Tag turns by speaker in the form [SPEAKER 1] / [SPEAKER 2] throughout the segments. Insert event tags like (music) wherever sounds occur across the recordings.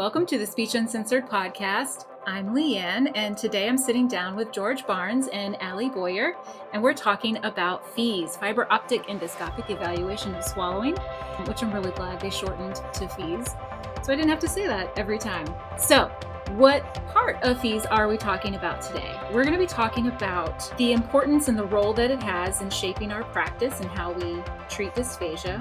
[SPEAKER 1] Welcome to the Speech Uncensored podcast. I'm Leanne, and today I'm sitting down with George Barnes and Allie Boyer, and we're talking about FEES, fiber optic endoscopic evaluation of swallowing, which I'm really glad they shortened to FEES. So I didn't have to say that every time. So, what part of FEES are we talking about today? We're going to be talking about the importance and the role that it has in shaping our practice and how we treat dysphagia.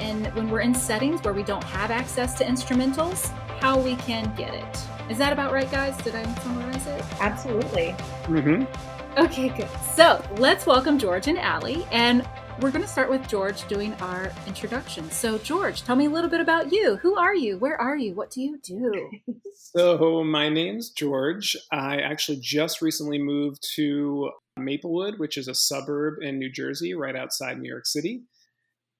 [SPEAKER 1] And when we're in settings where we don't have access to instrumentals, how we can get it. Is that about right, guys? Did I summarize it?
[SPEAKER 2] Absolutely.
[SPEAKER 3] Mm-hmm.
[SPEAKER 1] Okay, good. So let's welcome George and Allie. And we're going to start with George doing our introduction. So, George, tell me a little bit about you. Who are you? Where are you? What do you do? (laughs)
[SPEAKER 3] So, my name's George. I actually just recently moved to Maplewood, which is a suburb in New Jersey, right outside New York City.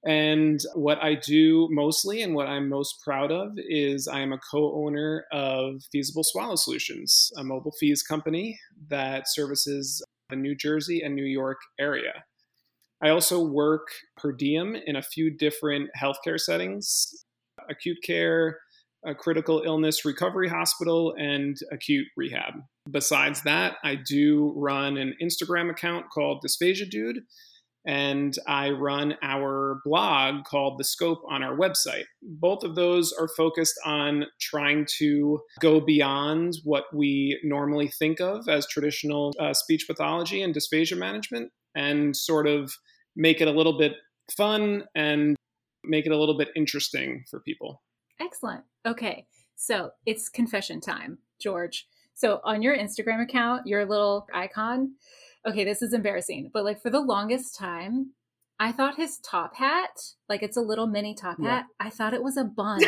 [SPEAKER 3] And what I do mostly and what I'm most proud of is I am a co owner of Feasible Swallow Solutions, a mobile fees company that services the New Jersey and New York area. I also work per diem in a few different healthcare settings acute care, a critical illness recovery hospital, and acute rehab. Besides that, I do run an Instagram account called Dysphagia Dude, and I run our blog called The Scope on our website. Both of those are focused on trying to go beyond what we normally think of as traditional uh, speech pathology and dysphagia management and sort of make it a little bit fun and make it a little bit interesting for people.
[SPEAKER 1] Excellent. Okay. So it's confession time, George. So on your Instagram account, your little icon, okay, this is embarrassing, but like for the longest time, I thought his top hat, like it's a little mini top hat, yeah. I thought it was a bun,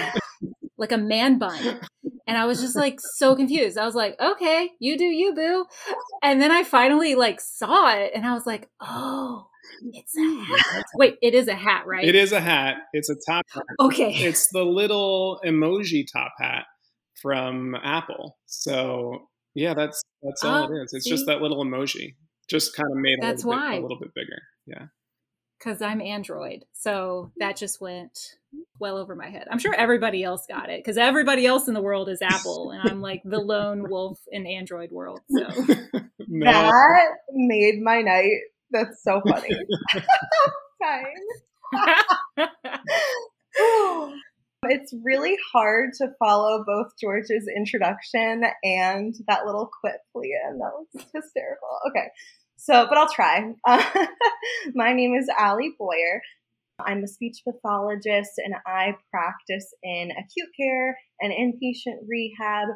[SPEAKER 1] like a man bun. And I was just like so confused. I was like, okay, you do you, boo. And then I finally like saw it and I was like, oh, it's a hat. Wait, it is a hat, right?
[SPEAKER 3] It is a hat. It's a top hat.
[SPEAKER 1] Okay.
[SPEAKER 3] It's the little emoji top hat from Apple. So yeah, that's that's all oh, it is. It's see? just that little emoji. Just kind of made
[SPEAKER 1] that's
[SPEAKER 3] a little,
[SPEAKER 1] why.
[SPEAKER 3] Bit, a little bit bigger. Yeah.
[SPEAKER 1] Because I'm Android. So mm-hmm. that just went well over my head. I'm sure everybody else got it because everybody else in the world is Apple. And I'm like the lone wolf in Android world. So (laughs)
[SPEAKER 2] no. that made my night that's so funny. (laughs) (laughs) it's really hard to follow both George's introduction and that little quip, Leah. That was hysterical. Okay. So, but I'll try. Uh, (laughs) my name is Allie Boyer. I'm a speech pathologist and I practice in acute care and inpatient rehab.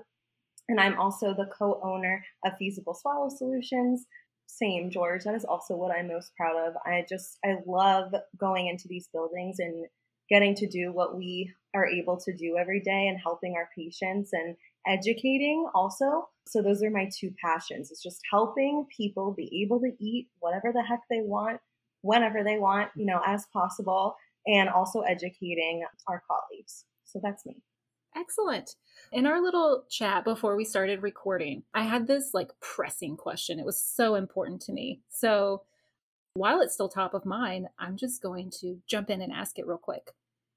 [SPEAKER 2] And I'm also the co owner of Feasible Swallow Solutions, same, George. That is also what I'm most proud of. I just, I love going into these buildings and getting to do what we are able to do every day and helping our patients and educating also. So those are my two passions. It's just helping people be able to eat whatever the heck they want, whenever they want, you know, as possible, and also educating our colleagues. So that's me.
[SPEAKER 1] Excellent. In our little chat before we started recording, I had this like pressing question. It was so important to me. So while it's still top of mind, I'm just going to jump in and ask it real quick.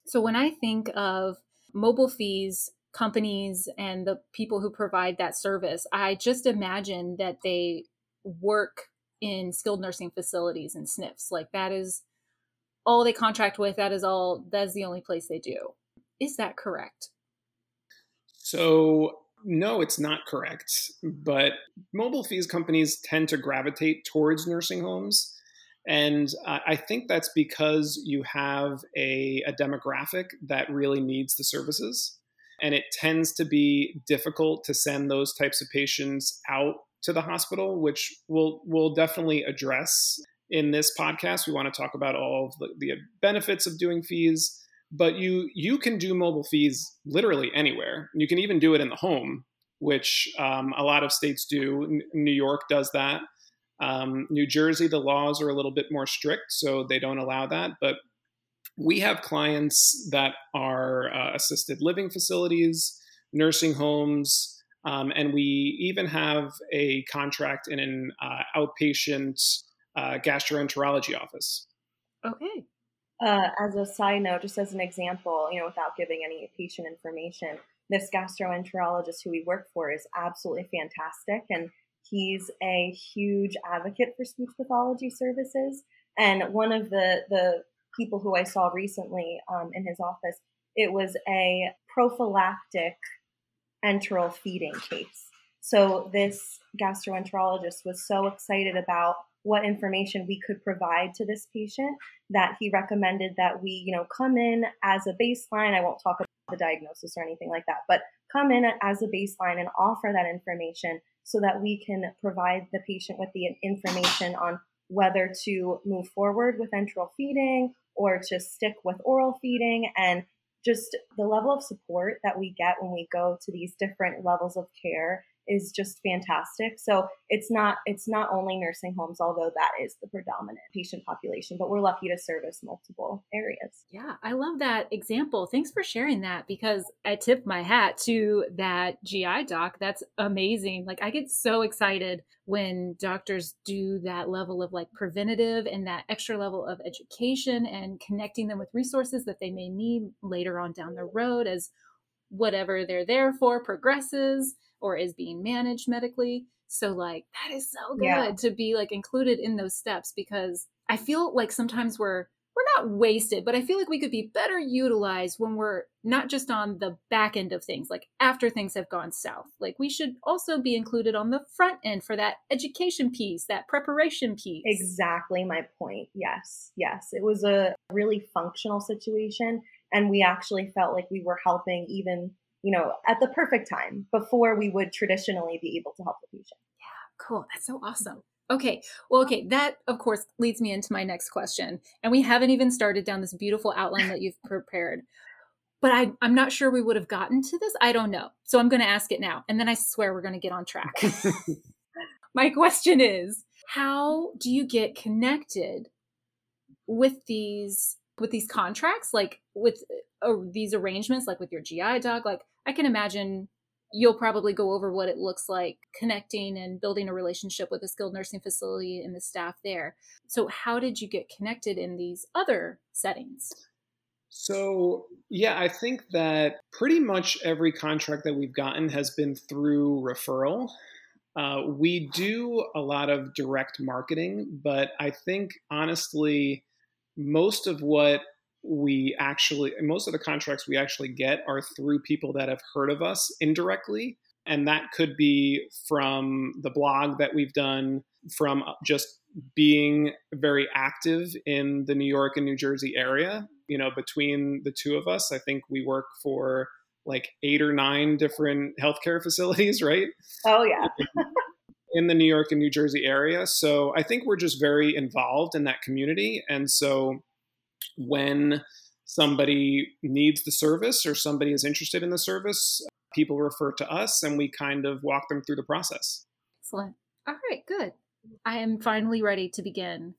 [SPEAKER 1] So when I think of mobile fees, companies, and the people who provide that service, I just imagine that they work in skilled nursing facilities and SNFs. Like that is all they contract with. That is all, that's the only place they do. Is that correct?
[SPEAKER 3] So, no, it's not correct. But mobile fees companies tend to gravitate towards nursing homes. And I think that's because you have a, a, demographic that really needs the services. And it tends to be difficult to send those types of patients out to the hospital, which we'll, we'll definitely address in this podcast. We want to talk about all the, the benefits of doing fees but you you can do mobile fees literally anywhere. You can even do it in the home, which um, a lot of states do. New York does that. Um, New Jersey, the laws are a little bit more strict, so they don't allow that. But we have clients that are uh, assisted living facilities, nursing homes, um, and we even have a contract in an uh, outpatient uh, gastroenterology office.
[SPEAKER 1] Okay.
[SPEAKER 2] Uh, as a side note, just as an example, you know, without giving any patient information, this gastroenterologist who we work for is absolutely fantastic. And he's a huge advocate for speech pathology services. And one of the, the people who I saw recently um, in his office, it was a prophylactic enteral feeding case. So this gastroenterologist was so excited about what information we could provide to this patient that he recommended that we, you know, come in as a baseline. I won't talk about the diagnosis or anything like that, but come in as a baseline and offer that information so that we can provide the patient with the information on whether to move forward with enteral feeding or to stick with oral feeding. And just the level of support that we get when we go to these different levels of care is just fantastic. So it's not it's not only nursing homes, although that is the predominant patient population, but we're lucky to service multiple areas.
[SPEAKER 1] Yeah, I love that example. Thanks for sharing that because I tip my hat to that GI doc. That's amazing. Like I get so excited when doctors do that level of like preventative and that extra level of education and connecting them with resources that they may need later on down the road as whatever they're there for progresses or is being managed medically. So like that is so good yeah. to be like included in those steps because I feel like sometimes we're we're not wasted, but I feel like we could be better utilized when we're not just on the back end of things, like after things have gone south. Like we should also be included on the front end for that education piece, that preparation piece.
[SPEAKER 2] Exactly my point. Yes. Yes. It was a really functional situation. And we actually felt like we were helping even you know, at the perfect time before we would traditionally be able to help the patient.
[SPEAKER 1] Yeah, cool. That's so awesome. Okay. Well, okay. That, of course, leads me into my next question. And we haven't even started down this beautiful outline that you've prepared. But I, I'm not sure we would have gotten to this. I don't know. So I'm going to ask it now. And then I swear we're going to get on track. (laughs) my question is how do you get connected with these with these contracts like with uh, these arrangements like with your gi dog, like i can imagine you'll probably go over what it looks like connecting and building a relationship with a skilled nursing facility and the staff there. So how did you get connected in these other settings?
[SPEAKER 3] So yeah i think that pretty much every contract that we've gotten has been through referral. Uh, we do a lot of direct marketing but i think honestly most of what we actually most of the contracts we actually get are through people that have heard of us indirectly. And that could be from the blog that we've done from just being very active in the New York and New Jersey area. You know between the two of us i think we work for like eight or nine different healthcare (laughs) facilities right?
[SPEAKER 2] Oh yeah
[SPEAKER 3] in the New York and New Jersey area. So I think we're just very involved in that community. And so when somebody needs the service or somebody is interested in the service, people refer to us and we kind of walk them through the process.
[SPEAKER 1] Excellent. All right, good. I am finally ready to begin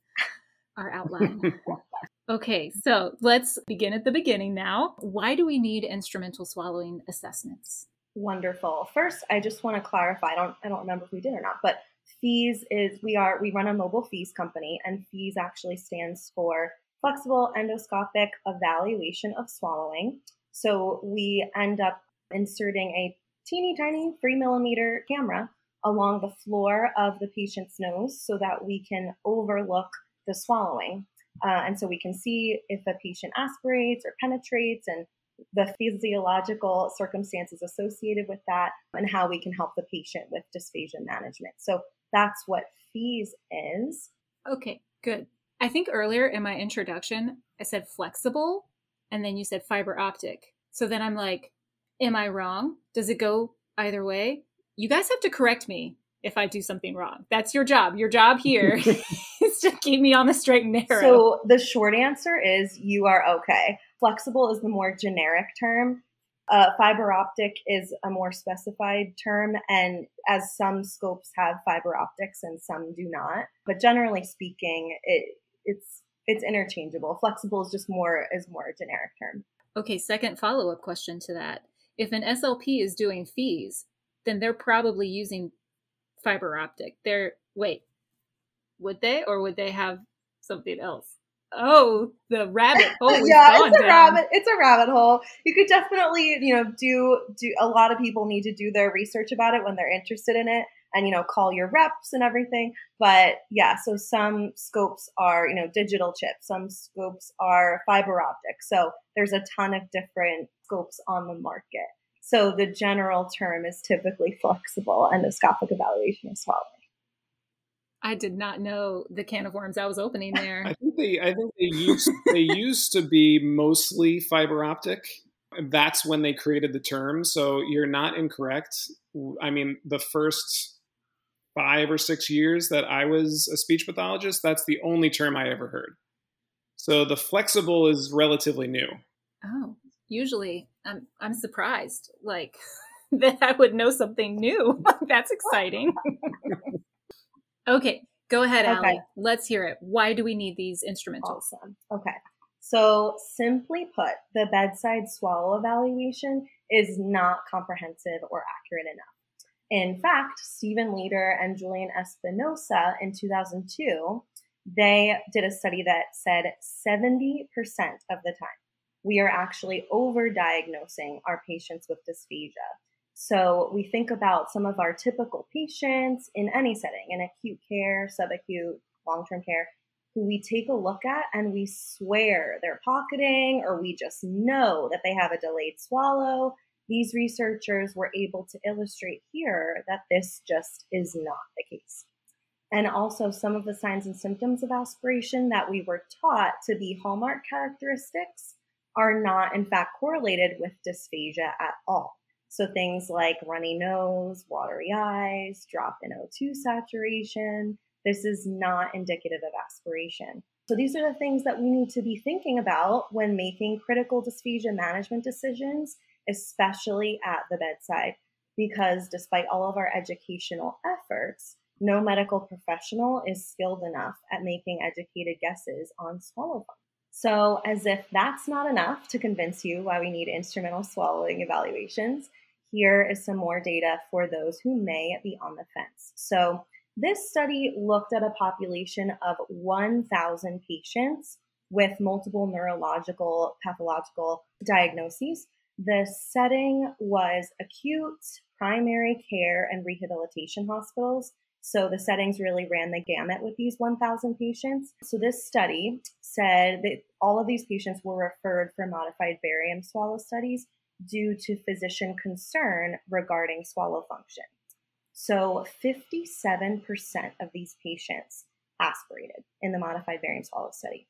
[SPEAKER 1] our outline. (laughs) okay, so let's begin at the beginning now. Why do we need instrumental swallowing assessments?
[SPEAKER 2] Wonderful. First, I just want to clarify. I don't I don't remember if we did or not, but FEES is we are we run a mobile FEES company and FEES actually stands for flexible endoscopic evaluation of swallowing. So we end up inserting a teeny tiny three millimeter camera along the floor of the patient's nose so that we can overlook the swallowing. Uh, and so we can see if a patient aspirates or penetrates and the physiological circumstances associated with that and how we can help the patient with dysphagia management. So that's what FEES is.
[SPEAKER 1] Okay, good. I think earlier in my introduction, I said flexible and then you said fiber optic. So then I'm like, am I wrong? Does it go either way? You guys have to correct me if I do something wrong. That's your job. Your job here (laughs) is to keep me on the straight and narrow.
[SPEAKER 2] So the short answer is you are okay. Flexible is the more generic term. Uh, fiber optic is a more specified term, and as some scopes have fiber optics and some do not. But generally speaking, it it's it's interchangeable. Flexible is just more is more a generic term.
[SPEAKER 1] Okay, second follow up question to that. If an SLP is doing FEES, then they're probably using fiber optic. They're wait, would they or would they have something else? Oh, the rabbit (laughs) hole.
[SPEAKER 2] yeah, it's a down. rabbit. It's a rabbit hole. You could definitely, you know, do do. A lot of people need to do their research about it when they're interested in it, and you know, call your reps and everything. But yeah, so some scopes are, you know, digital chips. Some scopes are fiber optic. So there's a ton of different scopes on the market. So the general term is typically flexible endoscopic evaluation as swallowing.
[SPEAKER 1] I did not know the can of worms I was opening there.
[SPEAKER 3] I think they I think they used they used to be mostly fiber optic. That's when they created the term. So you're not incorrect. I mean, the first five or six years that I was a speech pathologist, that's the only term I ever heard. So the flexible is relatively new.
[SPEAKER 1] Oh, usually I'm I'm surprised like (laughs) that I would know something new. (laughs) that's exciting. (laughs) Okay, go ahead, okay. Allie. Let's hear it. Why do we need these instrumentals?
[SPEAKER 2] Awesome. Okay. So, simply put, the bedside swallow evaluation is not comprehensive or accurate enough. In fact, Steven Leder and Julian Espinosa in 2002, they did a study that said 70% of the time we are actually overdiagnosing our patients with dysphagia. So we think about some of our typical patients in any setting, in acute care, subacute, long term care, who we take a look at and we swear they're pocketing or we just know that they have a delayed swallow. These researchers were able to illustrate here that this just is not the case. And also, some of the signs and symptoms of aspiration that we were taught to be hallmark characteristics are not, in fact, correlated with dysphagia at all. So things like runny nose, watery eyes, drop in O2 saturation, this is not indicative of aspiration. So these are the things that we need to be thinking about when making critical dysphagia management decisions, especially at the bedside, because despite all of our educational efforts, no medical professional is skilled enough at making educated guesses on swallow. So, as if that's not enough to convince you why we need instrumental swallowing evaluations, here is some more data for those who may be on the fence. So, this study looked at a population of 1,000 patients with multiple neurological pathological diagnoses. The setting was acute, primary care, and rehabilitation hospitals. So the settings really ran the gamut with these 1,000 patients. So this study said that all of these patients were referred for modified barium swallow studies due to physician concern regarding swallow function. So 57% of these patients aspirated in the modified barium swallow study.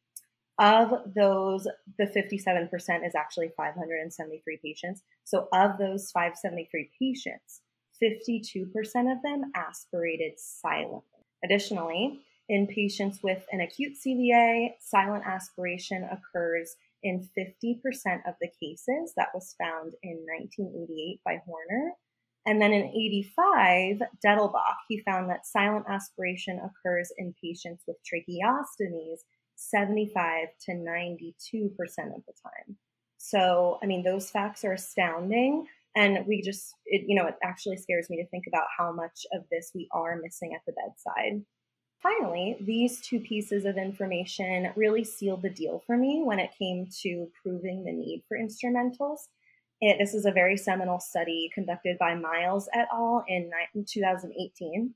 [SPEAKER 2] Of those, the 57% is actually 573 patients. So of those 573 patients, 52% of them aspirated silently. Additionally, in patients with an acute CVA, silent aspiration occurs in 50% of the cases. That was found in 1988 by Horner. And then in 85, Dettelbach, he found that silent aspiration occurs in patients with tracheostomies 75 to 92% of the time. So, I mean, those facts are astounding. And we just, it, you know, it actually scares me to think about how much of this we are missing at the bedside. Finally, these two pieces of information really sealed the deal for me when it came to proving the need for instrumentals. It, this is a very seminal study conducted by Miles et al. in 2018.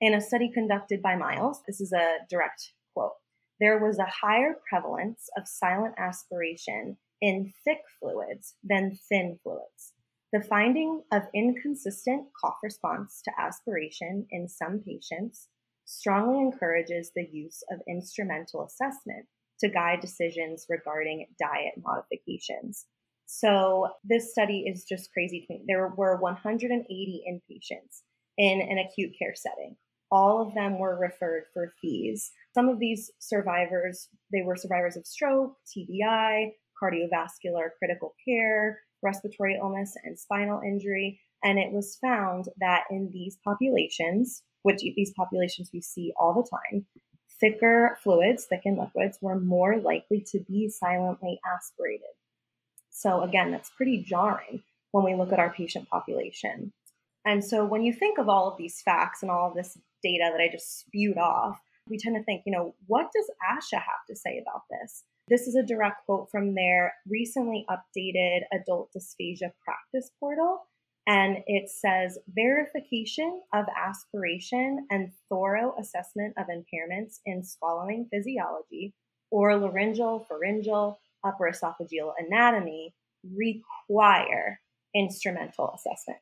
[SPEAKER 2] In a study conducted by Miles, this is a direct quote there was a higher prevalence of silent aspiration in thick fluids than thin fluids. The finding of inconsistent cough response to aspiration in some patients strongly encourages the use of instrumental assessment to guide decisions regarding diet modifications. So, this study is just crazy to me. There were 180 inpatients in an acute care setting. All of them were referred for fees. Some of these survivors, they were survivors of stroke, TBI, cardiovascular critical care, respiratory illness, and spinal injury. And it was found that in these populations, which these populations we see all the time, thicker fluids, thickened liquids, were more likely to be silently aspirated. So, again, that's pretty jarring when we look at our patient population. And so, when you think of all of these facts and all of this data that I just spewed off, we tend to think, you know, what does ASHA have to say about this? This is a direct quote from their recently updated adult dysphagia practice portal. And it says verification of aspiration and thorough assessment of impairments in swallowing physiology or laryngeal, pharyngeal, upper esophageal anatomy require instrumental assessment.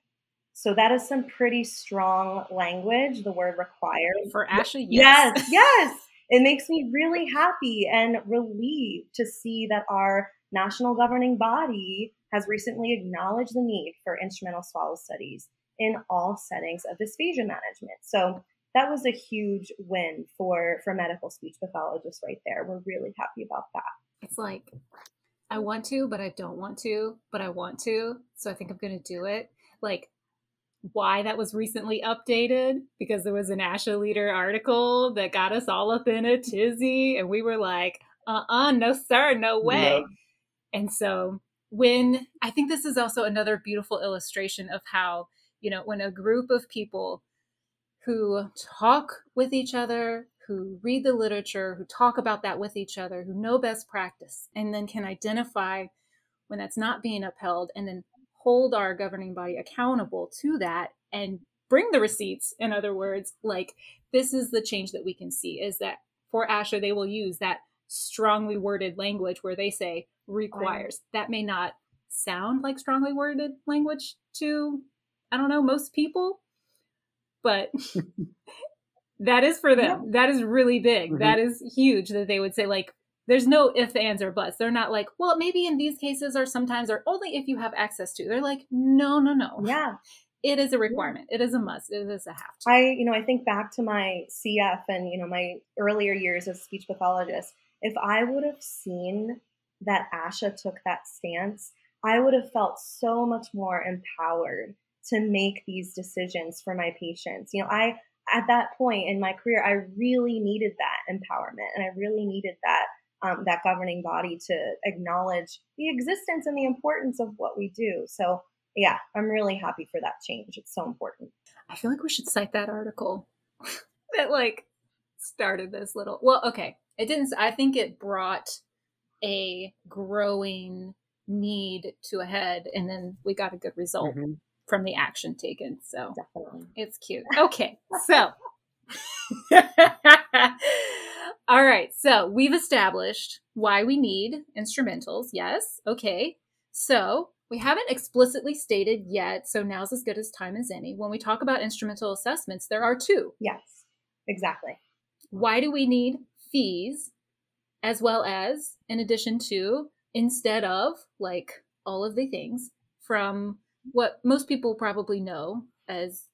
[SPEAKER 2] So that is some pretty strong language, the word require.
[SPEAKER 1] For ASHA, yes.
[SPEAKER 2] Yes, yes. It makes me really happy and relieved to see that our national governing body has recently acknowledged the need for instrumental swallow studies in all settings of dysphagia management. So that was a huge win for for medical speech pathologists right there. We're really happy about that.
[SPEAKER 1] It's like I want to, but I don't want to, but I want to. So I think I'm going to do it. Like why that was recently updated because there was an ASHA leader article that got us all up in a tizzy and we were like, uh-uh, no sir, no way. And so when I think this is also another beautiful illustration of how, you know, when a group of people who talk with each other, who read the literature, who talk about that with each other, who know best practice, and then can identify when that's not being upheld and then hold our governing body accountable to that and bring the receipts in other words like this is the change that we can see is that for asha they will use that strongly worded language where they say requires that may not sound like strongly worded language to i don't know most people but (laughs) that is for them yeah. that is really big mm-hmm. that is huge that they would say like there's no if, ands, or buts. They're not like, well, maybe in these cases or sometimes or only if you have access to. They're like, no, no, no.
[SPEAKER 2] Yeah.
[SPEAKER 1] It is a requirement. It is a must. It is a have to.
[SPEAKER 2] I, you know, I think back to my CF and, you know, my earlier years as speech pathologist. If I would have seen that ASHA took that stance, I would have felt so much more empowered to make these decisions for my patients. You know, I, at that point in my career, I really needed that empowerment and I really needed that um, that governing body to acknowledge the existence and the importance of what we do. So, yeah, I'm really happy for that change. It's so important.
[SPEAKER 1] I feel like we should cite that article (laughs) that like started this little. Well, okay, it didn't. I think it brought a growing need to a head, and then we got a good result mm-hmm. from the action taken. So
[SPEAKER 2] definitely,
[SPEAKER 1] it's cute. Okay, so. (laughs) (laughs) All right, so we've established why we need instrumentals. Yes, okay. So we haven't explicitly stated yet, so now's as good as time as any. When we talk about instrumental assessments, there are two.
[SPEAKER 2] Yes, exactly.
[SPEAKER 1] Why do we need fees as well as, in addition to, instead of, like all of the things from what most people probably know as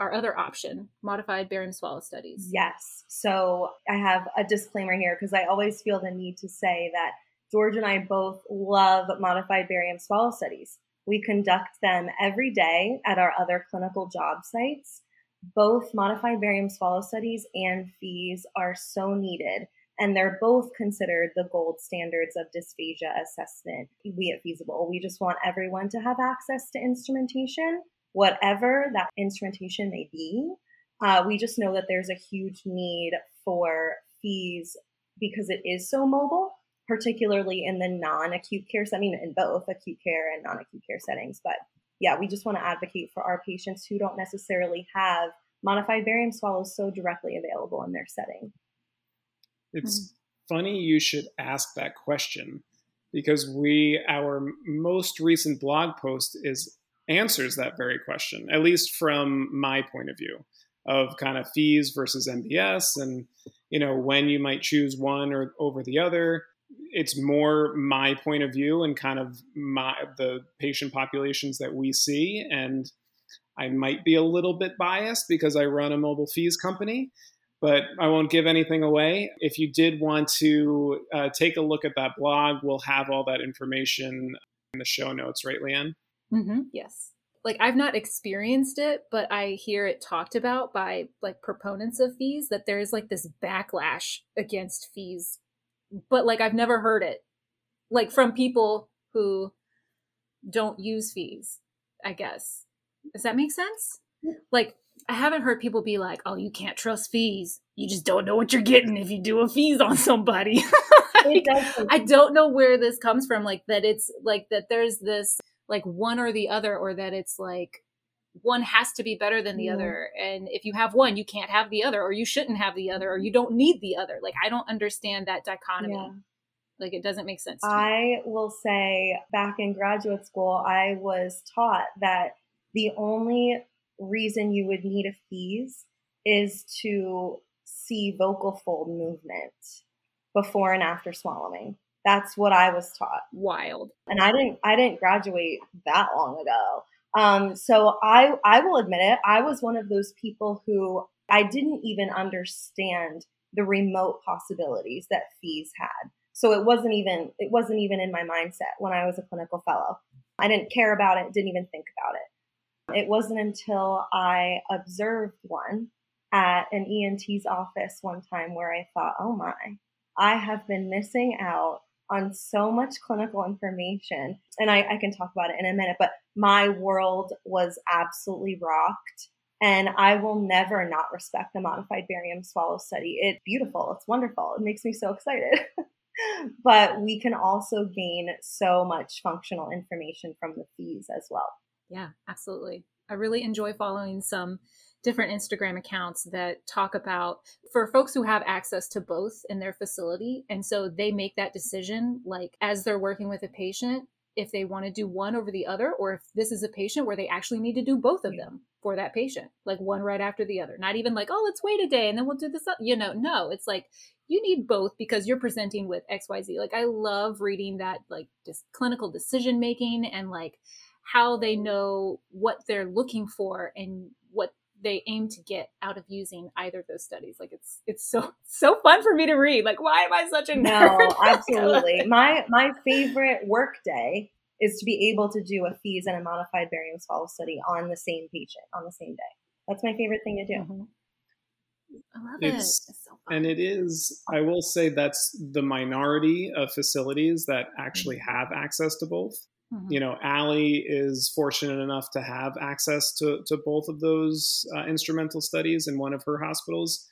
[SPEAKER 1] our other option, modified barium swallow studies.
[SPEAKER 2] Yes. So I have a disclaimer here because I always feel the need to say that George and I both love modified barium swallow studies. We conduct them every day at our other clinical job sites. Both modified barium swallow studies and fees are so needed, and they're both considered the gold standards of dysphagia assessment. We at Feasible, we just want everyone to have access to instrumentation whatever that instrumentation may be. Uh, we just know that there's a huge need for fees because it is so mobile, particularly in the non acute care setting, in both acute care and non acute care settings. But yeah, we just want to advocate for our patients who don't necessarily have modified barium swallows so directly available in their setting.
[SPEAKER 3] It's mm-hmm. funny you should ask that question because we, our most recent blog post is answers that very question, at least from my point of view of kind of fees versus MBS and you know when you might choose one or over the other. It's more my point of view and kind of my the patient populations that we see and I might be a little bit biased because I run a mobile fees company, but I won't give anything away. If you did want to uh, take a look at that blog, we'll have all that information in the show notes, right, Leanne?
[SPEAKER 1] Mm-hmm. Yes. Like I've not experienced it, but I hear it talked about by like proponents of fees that there is like this backlash against fees. But like I've never heard it like from people who don't use fees, I guess. Does that make sense? Like I haven't heard people be like, "Oh, you can't trust fees. You just don't know what you're getting if you do a fees on somebody." (laughs) like, I don't know where this comes from. Like that, it's like that. There's this like one or the other, or that it's like one has to be better than the yeah. other. And if you have one, you can't have the other, or you shouldn't have the other, or you mm-hmm. don't need the other. Like I don't understand that dichotomy. Yeah. Like it doesn't make sense.
[SPEAKER 2] I will say, back in graduate school, I was taught that the only reason you would need a FEES is to see vocal fold movement before and after swallowing. That's what I was taught.
[SPEAKER 1] Wild.
[SPEAKER 2] And I didn't I didn't graduate that long ago. Um, so I I will admit it, I was one of those people who I didn't even understand the remote possibilities that fees had. So it wasn't even it wasn't even in my mindset when I was a clinical fellow. I didn't care about it, didn't even think about it. It wasn't until I observed one at an ENT's office one time where I thought, oh my, I have been missing out on so much clinical information. And I, I, can talk about it in a minute, but my world was absolutely rocked. And I will never not respect the modified barium swallow study. It's beautiful. It's wonderful. It makes me so excited. (laughs) but we can also gain so much functional information from the fees as well.
[SPEAKER 1] Yeah, absolutely. I really enjoy following some different Instagram accounts that talk about for folks who have access to both in their facility. And so they make that decision like as they're working with a patient, if they want to do one over the other, or if this is a patient where they actually need to do both of them for that patient, like one right after the other. Not even like, oh, let's wait a day and then we'll do this. You know, no, it's like you need both because you're presenting with XYZ. Like I love reading that, like just clinical decision making and like how they know what they're looking for and they aim to get out of using either of those studies. Like it's it's so (laughs) so fun for me to read. Like why am I such a nerd? (laughs)
[SPEAKER 2] No, absolutely. my my favorite work day is to be able to do a fees and a modified barium swallow study on the same patient on the same day. That's my favorite thing to do. Mm-hmm.
[SPEAKER 1] I love it's, it. It's so
[SPEAKER 3] and it is, I will say that's the minority of facilities that actually mm-hmm. have access to both. Mm-hmm. You know, Allie is fortunate enough to have access to, to both of those uh, instrumental studies in one of her hospitals.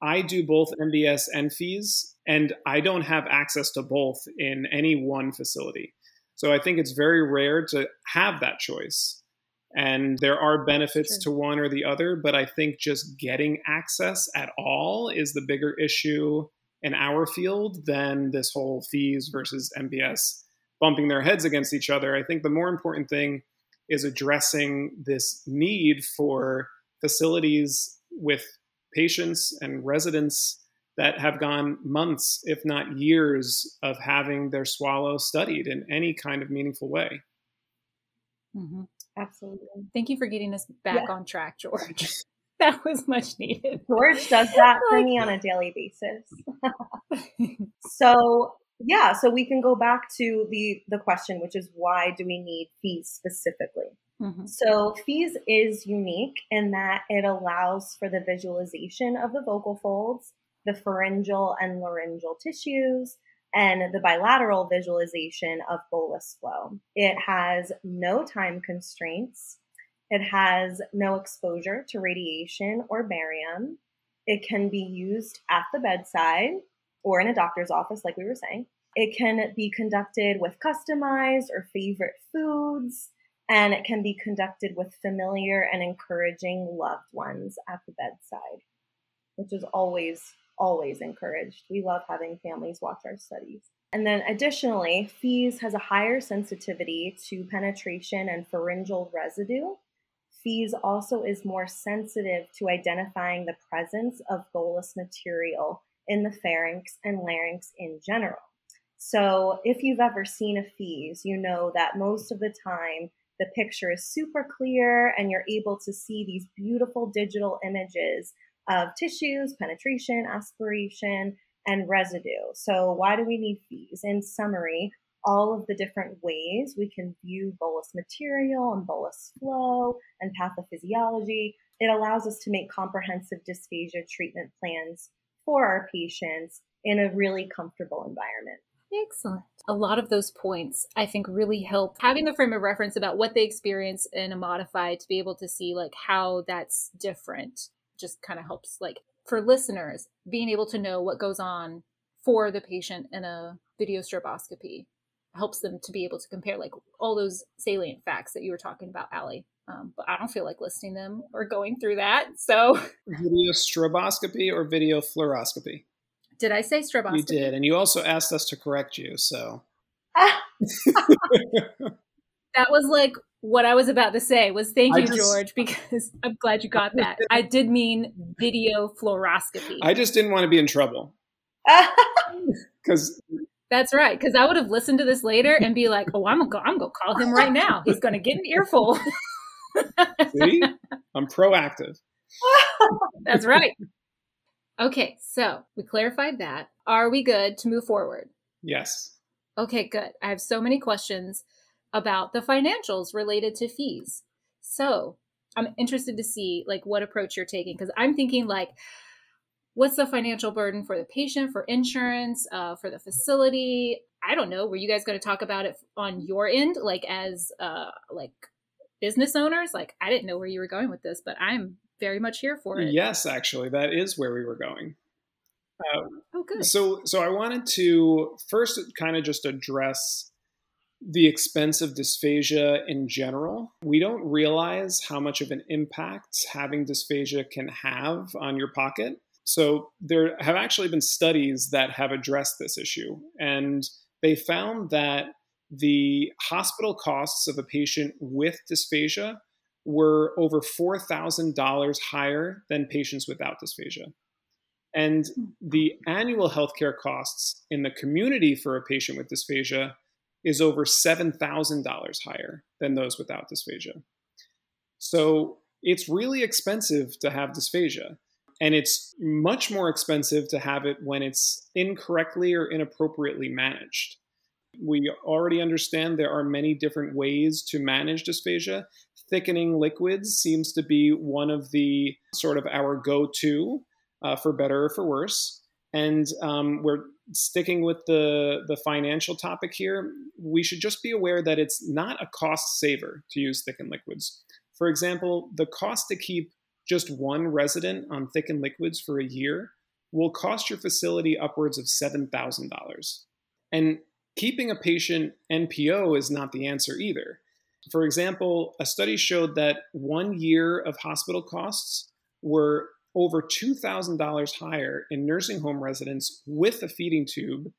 [SPEAKER 3] I do both MBS and fees, and I don't have access to both in any one facility. So I think it's very rare to have that choice. And there are benefits to one or the other, but I think just getting access at all is the bigger issue in our field than this whole fees versus MBS bumping their heads against each other. I think the more important thing is addressing this need for facilities with patients and residents that have gone months, if not years, of having their swallow studied in any kind of meaningful way.
[SPEAKER 2] Mm-hmm. Absolutely.
[SPEAKER 1] Thank you for getting us back yeah. on track, George. (laughs) that was much needed.
[SPEAKER 2] George does that (laughs) for me on a daily basis. (laughs) so, yeah, so we can go back to the the question, which is why do we need fees specifically? Mm-hmm. So fees is unique in that it allows for the visualization of the vocal folds, the pharyngeal and laryngeal tissues, and the bilateral visualization of bolus flow. It has no time constraints. It has no exposure to radiation or barium. It can be used at the bedside or in a doctor's office, like we were saying. It can be conducted with customized or favorite foods, and it can be conducted with familiar and encouraging loved ones at the bedside, which is always, always encouraged. We love having families watch our studies. And then additionally, FEES has a higher sensitivity to penetration and pharyngeal residue. FEES also is more sensitive to identifying the presence of bolus material in the pharynx and larynx in general. So if you've ever seen a FEES, you know that most of the time the picture is super clear and you're able to see these beautiful digital images of tissues, penetration, aspiration, and residue. So why do we need FEES? In summary, all of the different ways we can view bolus material and bolus flow and pathophysiology. It allows us to make comprehensive dysphagia treatment plans for our patients in a really comfortable environment.
[SPEAKER 1] Excellent. a lot of those points I think really help having the frame of reference about what they experience in a modified to be able to see like how that's different just kind of helps like for listeners being able to know what goes on for the patient in a video stroboscopy helps them to be able to compare like all those salient facts that you were talking about, Allie. Um, but I don't feel like listing them or going through that. So
[SPEAKER 3] video stroboscopy or video fluoroscopy?
[SPEAKER 1] Did I say stroboscopy?
[SPEAKER 3] You did, and you also asked us to correct you. So (laughs)
[SPEAKER 1] that was like what I was about to say was thank you, just, George, because (laughs) I'm glad you got that. I did mean video fluoroscopy.
[SPEAKER 3] I just didn't want to be in trouble. (laughs) Because
[SPEAKER 1] that's right, because I would have listened to this later and be like, "Oh, I'm gonna, go, I'm gonna call him right now. He's gonna get an earful."
[SPEAKER 3] See, I'm proactive. (laughs)
[SPEAKER 1] That's right. Okay, so we clarified that. Are we good to move forward?
[SPEAKER 3] Yes.
[SPEAKER 1] Okay, good. I have so many questions about the financials related to fees. So I'm interested to see like what approach you're taking because I'm thinking like, what's the financial burden for the patient, for insurance, uh, for the facility? I don't know. Were you guys going to talk about it on your end, like as uh, like business owners? Like I didn't know where you were going with this, but I'm very much here for it.
[SPEAKER 3] Yes, actually, that is where we were going.
[SPEAKER 1] Uh, oh, good.
[SPEAKER 3] So, so I wanted to first kind of just address the expense of dysphagia in general. We don't realize how much of an impact having dysphagia can have on your pocket. So, there have actually been studies that have addressed this issue, and they found that the hospital costs of a patient with dysphagia were over $4,000 higher than patients without dysphagia. And the annual healthcare costs in the community for a patient with dysphagia is over $7,000 higher than those without dysphagia. So it's really expensive to have dysphagia. And it's much more expensive to have it when it's incorrectly or inappropriately managed. We already understand there are many different ways to manage dysphagia. Thickening liquids seems to be one of the sort of our go to uh, for better or for worse. And um, we're sticking with the, the financial topic here. We should just be aware that it's not a cost saver to use thickened liquids. For example, the cost to keep just one resident on thickened liquids for a year will cost your facility upwards of $7,000. And keeping a patient NPO is not the answer either. For example, a study showed that one year of hospital costs were over $2,000 higher in nursing home residents with a feeding tube.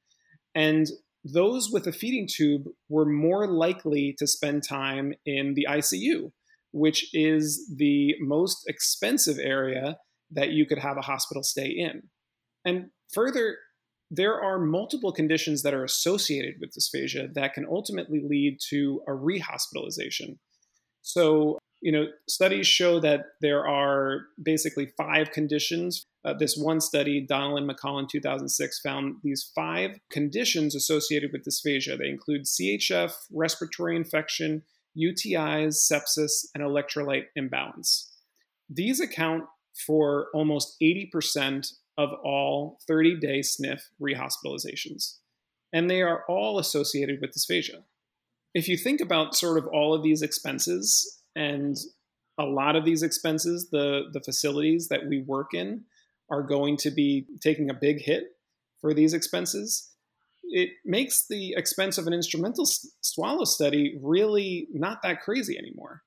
[SPEAKER 3] And those with a feeding tube were more likely to spend time in the ICU, which is the most expensive area that you could have a hospital stay in. And further, there are multiple conditions that are associated with dysphagia that can ultimately lead to a rehospitalization. So, you know, studies show that there are basically five conditions. Uh, this one study, Donnellan McCall in 2006, found these five conditions associated with dysphagia. They include CHF, respiratory infection, UTIs, sepsis, and electrolyte imbalance. These account for almost 80% of all 30 day SNF rehospitalizations, and they are all associated with dysphagia. If you think about sort of all of these expenses and a lot of these expenses, the, the facilities that we work in are going to be taking a big hit for these expenses. It makes the expense of an instrumental swallow study really not that crazy anymore.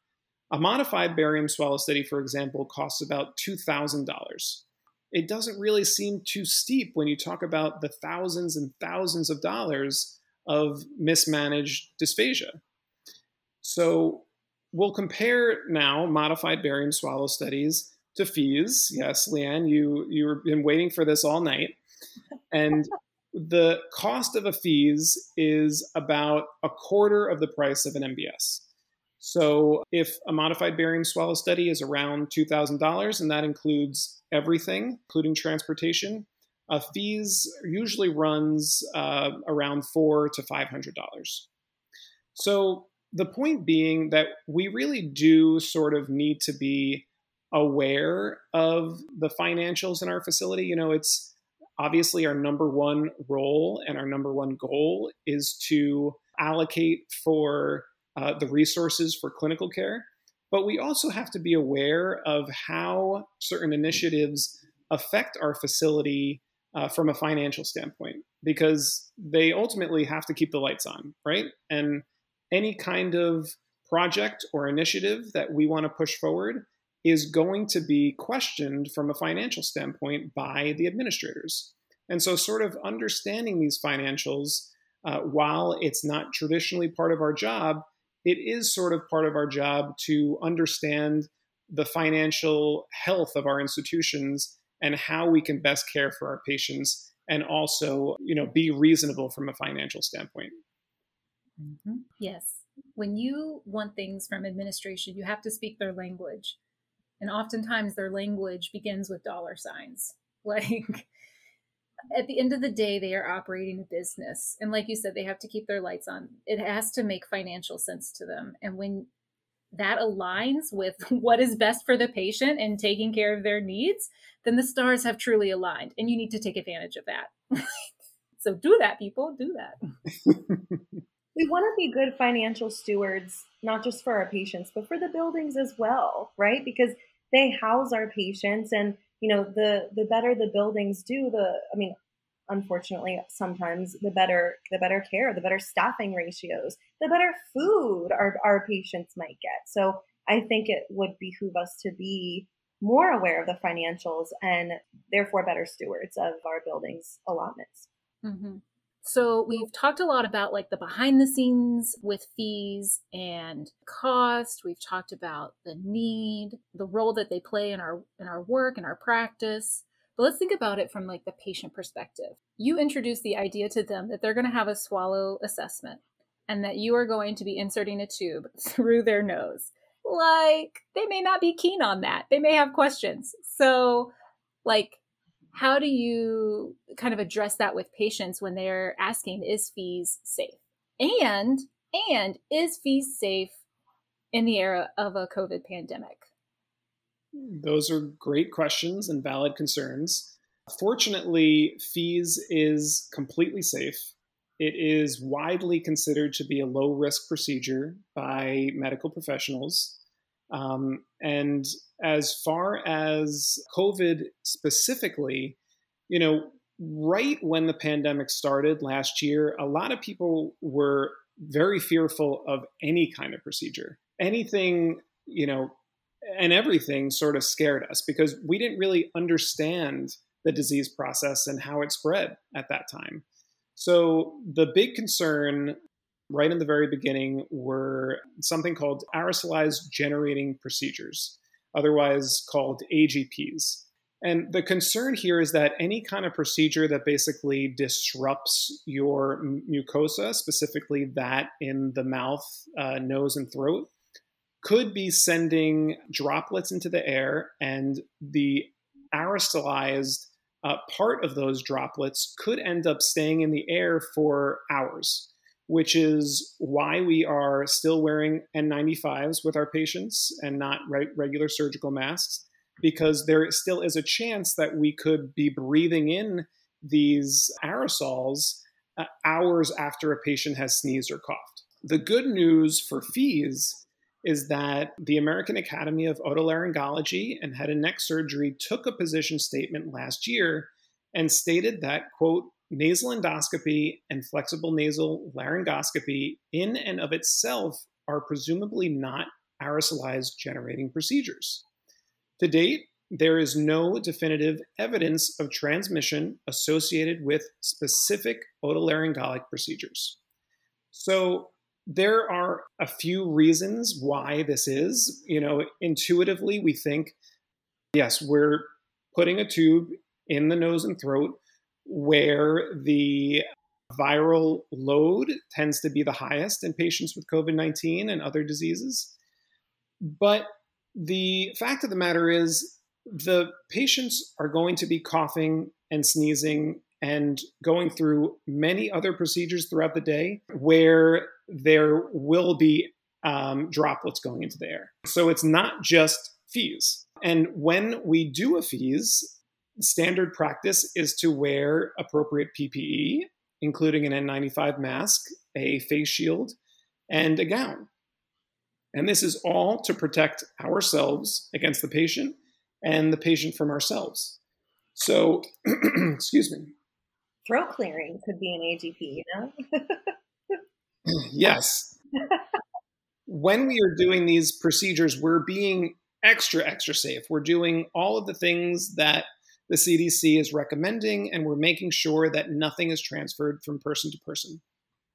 [SPEAKER 3] A modified barium swallow study, for example, costs about $2,000. It doesn't really seem too steep when you talk about the thousands and thousands of dollars of mismanaged dysphagia. So we'll compare now modified barium swallow studies to fees. Yes, Leanne, you you've been waiting for this all night, and the cost of a fees is about a quarter of the price of an MBS. So if a modified barium swallow study is around $2,000, and that includes everything, including transportation, uh, fees usually runs uh, around four to $500. So the point being that we really do sort of need to be aware of the financials in our facility. You know, it's obviously, our number one role and our number one goal is to allocate for uh, the resources for clinical care. But we also have to be aware of how certain initiatives affect our facility uh, from a financial standpoint because they ultimately have to keep the lights on, right? And any kind of project or initiative that we want to push forward is going to be questioned from a financial standpoint by the administrators. And so, sort of understanding these financials, uh, while it's not traditionally part of our job, it is sort of part of our job to understand the financial health of our institutions and how we can best care for our patients and also you know be reasonable from a financial standpoint.
[SPEAKER 1] Mm-hmm. yes. When you want things from administration you have to speak their language. And oftentimes their language begins with dollar signs. (laughs) Like at the end of the day they are operating a business. And like you said they have to keep their lights on. It has to make financial sense to them. And when that aligns with (laughs) what is best for the patient and taking care of their needs then the stars have truly aligned. And you need to take advantage of that. (laughs) So do that people. Do that. (laughs)
[SPEAKER 2] We want to be good financial stewards not just for our patients but for the buildings as well right? Because they house our patients and you know the the better the buildings do the i mean unfortunately sometimes the better the better care the better staffing ratios the better food our, our patients might get so i think it would behoove us to be more aware of the financials and therefore better stewards of our buildings allotments
[SPEAKER 1] mm-hmm. So we've talked a lot about like the behind the scenes with fees and cost. We've talked about the need, the role that they play in our in our work and our practice. But let's think about it from like the patient perspective. You introduce the idea to them that they're going to have a swallow assessment and that you are going to be inserting a tube (laughs) through their nose. Like they may not be keen on that. They may have questions. So like how do you kind of address that with patients when they're asking is fees safe? And and is fees safe in the era of a covid pandemic?
[SPEAKER 3] Those are great questions and valid concerns. Fortunately fees is completely safe. It is widely considered to be a low risk procedure by medical professionals um, and as far as COVID specifically, you know, right when the pandemic started last year, a lot of people were very fearful of any kind of procedure. Anything, you know, and everything sort of scared us because we didn't really understand the disease process and how it spread at that time. So the big concern right in the very beginning were something called aerosolized generating procedures, otherwise called AGPs. And the concern here is that any kind of procedure that basically disrupts your mucosa, specifically that in the mouth, uh, nose, and throat, could be sending droplets into the air, and the aerosolized uh, part of those droplets could end up staying in the air for hours which is why we are still wearing N95s with our patients and not re- regular surgical masks, because there still is a chance that we could be breathing in these aerosols uh, hours after a patient has sneezed or coughed. The good news for fees is that the American Academy of Otolaryngology and Head and Neck Surgery took a position statement last year and stated that, quote, nasal endoscopy and flexible nasal laryngoscopy, in and of itself, are presumably not aerosolized generating procedures. To date, there is no definitive evidence of transmission associated with specific otolaryngolic procedures. So, there are a few reasons why this is. You know, intuitively, we think, yes, we're putting a tube in the nose and throat where the viral load tends to be the highest in patients with COVID 19 and other diseases. But the fact of the matter is, the patients are going to be coughing and sneezing and going through many other procedures throughout the day where there will be um, droplets going into the air. So it's not just fees. And when we do a fees, standard practice is to wear appropriate PPE, including an N95 mask, a face shield, and a gown. And this is all to protect ourselves against the patient and the patient from ourselves. So, (clears throat) excuse me.
[SPEAKER 2] Throat clearing could be an AGP, you
[SPEAKER 3] know? (clears throat) yes. when we are doing these procedures, we're being extra, extra safe. We're doing all of the things that the CDC is recommending, and we're making sure that nothing is transferred from person to person.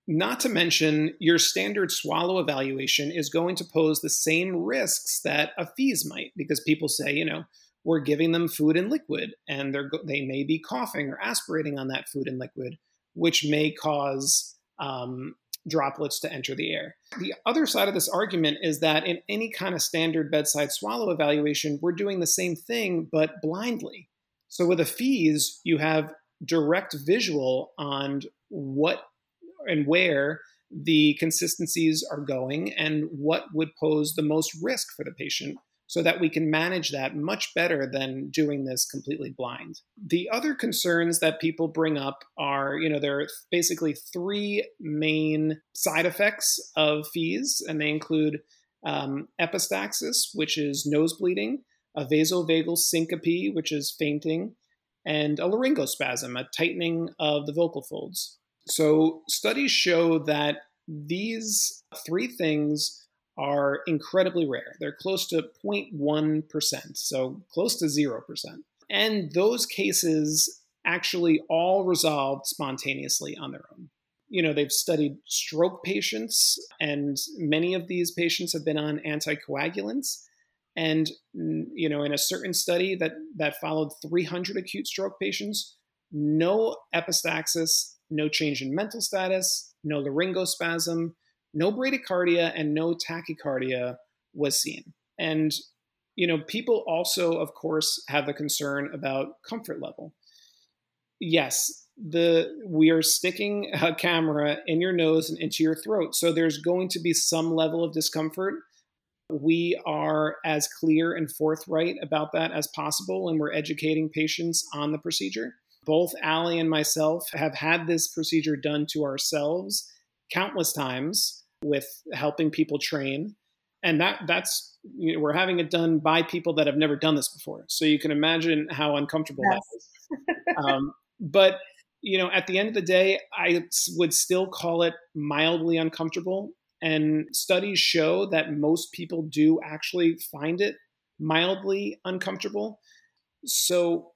[SPEAKER 3] Not to mention, your standard swallow evaluation is going to pose the same risks that a FEES might, because people say, you know, we're giving them food and liquid, and they're they may be coughing or aspirating on that food and liquid, which may cause um, droplets to enter the air. The other side of this argument is that in any kind of standard bedside swallow evaluation, we're doing the same thing but blindly. So with a FEES, you have direct visual on what and where the consistencies are going and what would pose the most risk for the patient so that we can manage that much better than doing this completely blind. The other concerns that people bring up are, you know, there are basically three main side effects of FEES, and they include um, epistaxis, which is nose bleeding, a vasovagal syncope, which is fainting, and a laryngospasm, a tightening of the vocal folds. So studies show that these three things are incredibly rare. They're close to 0.1%, so close to 0%. And those cases actually all resolved spontaneously on their own. You know, they've studied stroke patients, and many of these patients have been on anticoagulants. And mm, you know, in a certain study that that followed 300 acute stroke patients, no epistaxis, no change in mental status, no laryngospasm, no bradycardia and no tachycardia was seen. And you know, people also, of course, have the concern about comfort level. Yes, the we are sticking a camera in your nose and into your throat, so there's going to be some level of discomfort. We are as clear and forthright about that as possible, and we're educating patients on the procedure. Both Allie and myself have had this procedure done to ourselves countless times with helping people train and that that's you know, we're having it done by people that have never done this before so you can imagine how uncomfortable yes. that is um, but you know at the end of the day i would still call it mildly uncomfortable and studies show that most people do actually find it mildly uncomfortable so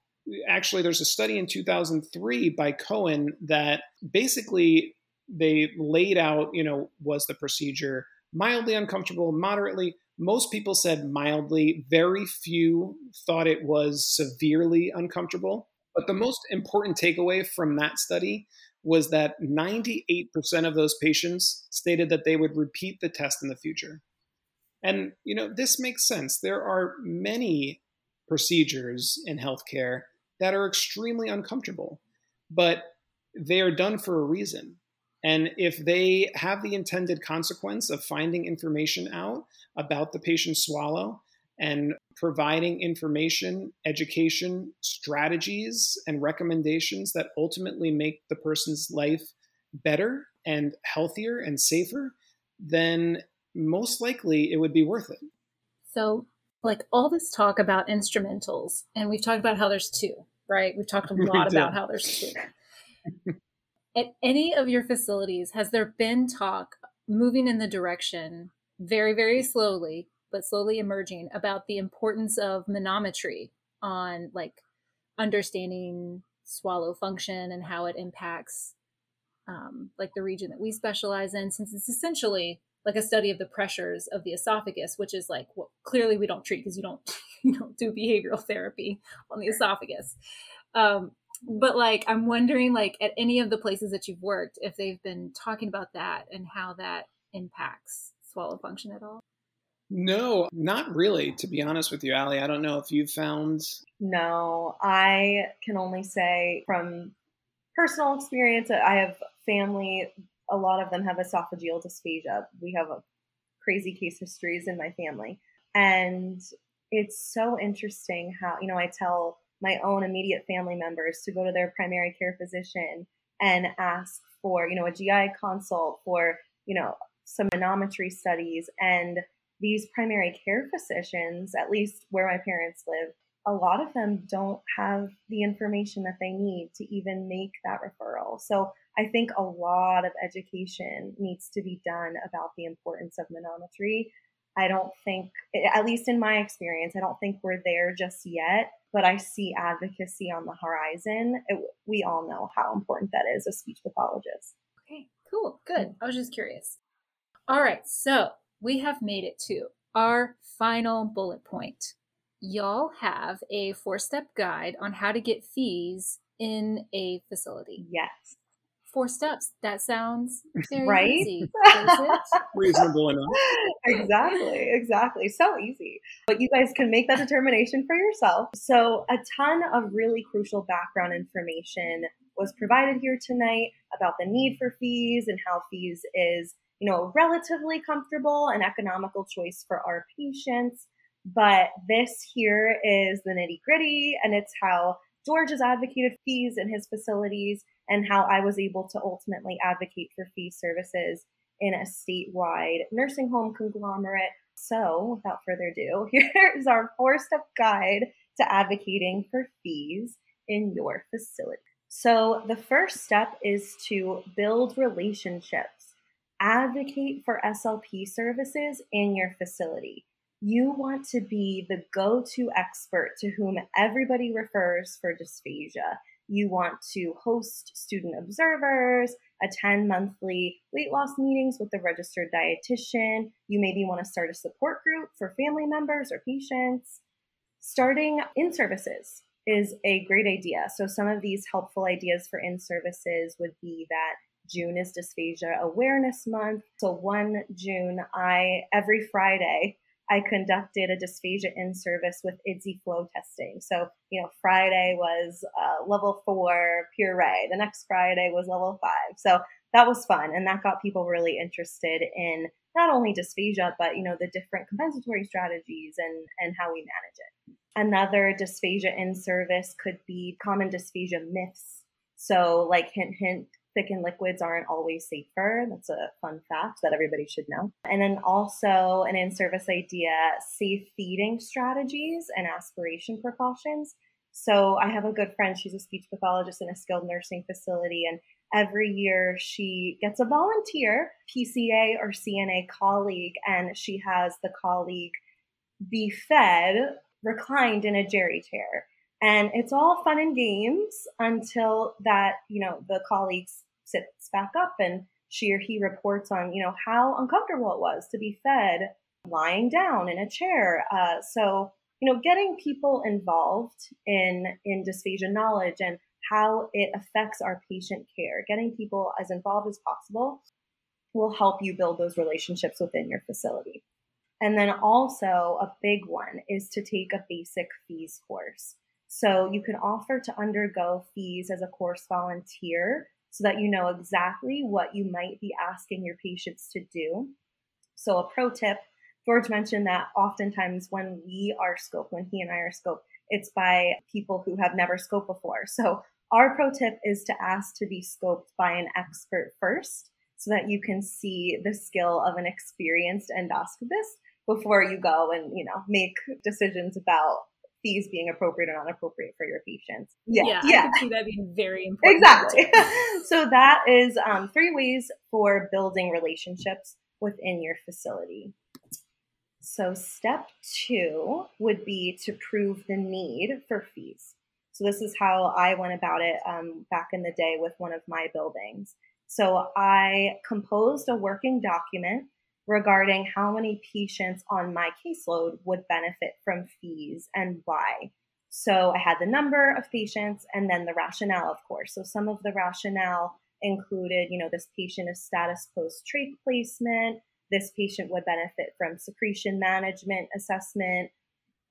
[SPEAKER 3] actually there's a study in 2003 by cohen that basically they laid out, you know, was the procedure mildly uncomfortable, moderately. Most people said mildly. Very few thought it was severely uncomfortable. But the most important takeaway from that study was that 98% of those patients stated that they would repeat the test in the future. And, you know, this makes sense. There are many procedures in healthcare that are extremely uncomfortable, but they are done for a reason. And if they have the intended consequence of finding information out about the patient's swallow and providing information, education, strategies, and recommendations that ultimately make the person's life better and healthier and safer, then most likely it would be worth it.
[SPEAKER 1] So, like all this talk about instrumentals, and we've talked about how there's two, right? We've talked a (laughs) lot about how there's two. (laughs) at any of your facilities, has there been talk moving in the direction very, very slowly, but slowly emerging about the importance of manometry on like understanding swallow function and how it impacts um, like the region that we specialize in, since it's essentially like a study of the pressures of the esophagus, which is like what clearly we don't treat because you don't (laughs) you don't do behavioral therapy on the esophagus. Um, but like i'm wondering like at any of the places that you've worked if they've been talking about that and how that impacts swallow function at all
[SPEAKER 3] no not really to be honest with you Allie. i don't know if you've found
[SPEAKER 2] no i can only say from personal experience uh, i have family a lot of them have esophageal dysphagia we have a crazy case histories in my family and it's so interesting how you know i tell my own immediate family members to go to their primary care physician and ask for, you know, a GI consult for, you know, some manometry studies. And these primary care physicians, at least where my parents live, a lot of them don't have the information that they need to even make that referral. So I think a lot of education needs to be done about the importance of manometry. I don't think, at least in my experience, I don't think we're there just yet, but I see advocacy on the horizon. It, we all know how important that is as speech pathologists.
[SPEAKER 1] Okay, cool, good. I was just curious. All right, so we have made it to our final bullet point. Y'all have a four step guide on how to get fees in a facility.
[SPEAKER 2] Yes
[SPEAKER 1] four steps. That sounds very
[SPEAKER 2] right?
[SPEAKER 1] easy. (laughs)
[SPEAKER 3] Reasonable enough.
[SPEAKER 2] exactly, exactly. So easy. But you guys can make that determination for yourself. So, a ton of really crucial background information was provided here tonight about the need for fees and how fees is, you know, relatively comfortable and economical choice for our patients. But this here is the nitty gritty, and it's how George has advocated fees in his facilities and how I was able to ultimately advocate for fee services in a statewide nursing home conglomerate. So, without further ado, (laughs) here is our four step guide to advocating for fees in your facility. So, the first step is to build relationships. Advocate for SLP services in your facility. You want to be the go to expert to whom everybody refers for dysphagia. You want to host student observers, attend monthly weight loss meetings with the registered dietitian. You maybe want to start a support group for family members or patients. Starting in services is a great idea. So, some of these helpful ideas for in services would be that June is Dysphagia Awareness Month. So, 1 June, I every Friday I conducted a dysphagia in service with IDDSI flow testing. So, you know, Friday was uh, level four puree. The next Friday was level five. So that was fun. And that got people really interested in not only dysphagia, but, you know, the different compensatory strategies and, and how we manage it. Another dysphagia in service could be common dysphagia myths. So, like, hint, hint, thickened liquids aren't always safer. That's a fun fact that everybody should know. And then also an in service idea safe feeding strategies and aspiration precautions. So I have a good friend, she's a speech pathologist in a skilled nursing facility, and every year she gets a volunteer PCA or CNA colleague, and she has the colleague be fed reclined in a geri chair. And it's all fun and games until that, you know, the colleague sits back up and she or he reports on, you know, how uncomfortable it was to be fed lying down in a chair. Uh, so, you know, getting people involved in in dysphagia knowledge and how it affects our patient care, getting people as involved as possible will help you build those relationships within your facility. And then also a big one is to take a basic fees course. So you can offer to undergo fees as a course volunteer so that you know exactly what you might be asking your patients to do. So, a pro tip George mentioned that oftentimes when we are scoped, when he and I are scoped, it's by people who have never scoped before. So, our pro tip is to ask to be scoped by an expert first so that you can see the skill of an experienced endoscopist before you go and, you know, make decisions about fees being appropriate or not appropriate for your patients.
[SPEAKER 1] Yeah, yeah, yeah. I can see that being very important.
[SPEAKER 2] Exactly. (laughs) so that is um, three ways for building relationships within your facility. So step two would be to prove the need for fees. So this is how I went about it um, back in the day with one of my buildings. So I composed a working document regarding how many patients on my caseload would benefit from fees and why. So I had the number of patients and then the rationale, of course. So some of the rationale included, you know, this patient is status post trach placement. This patient would benefit from secretion management assessment,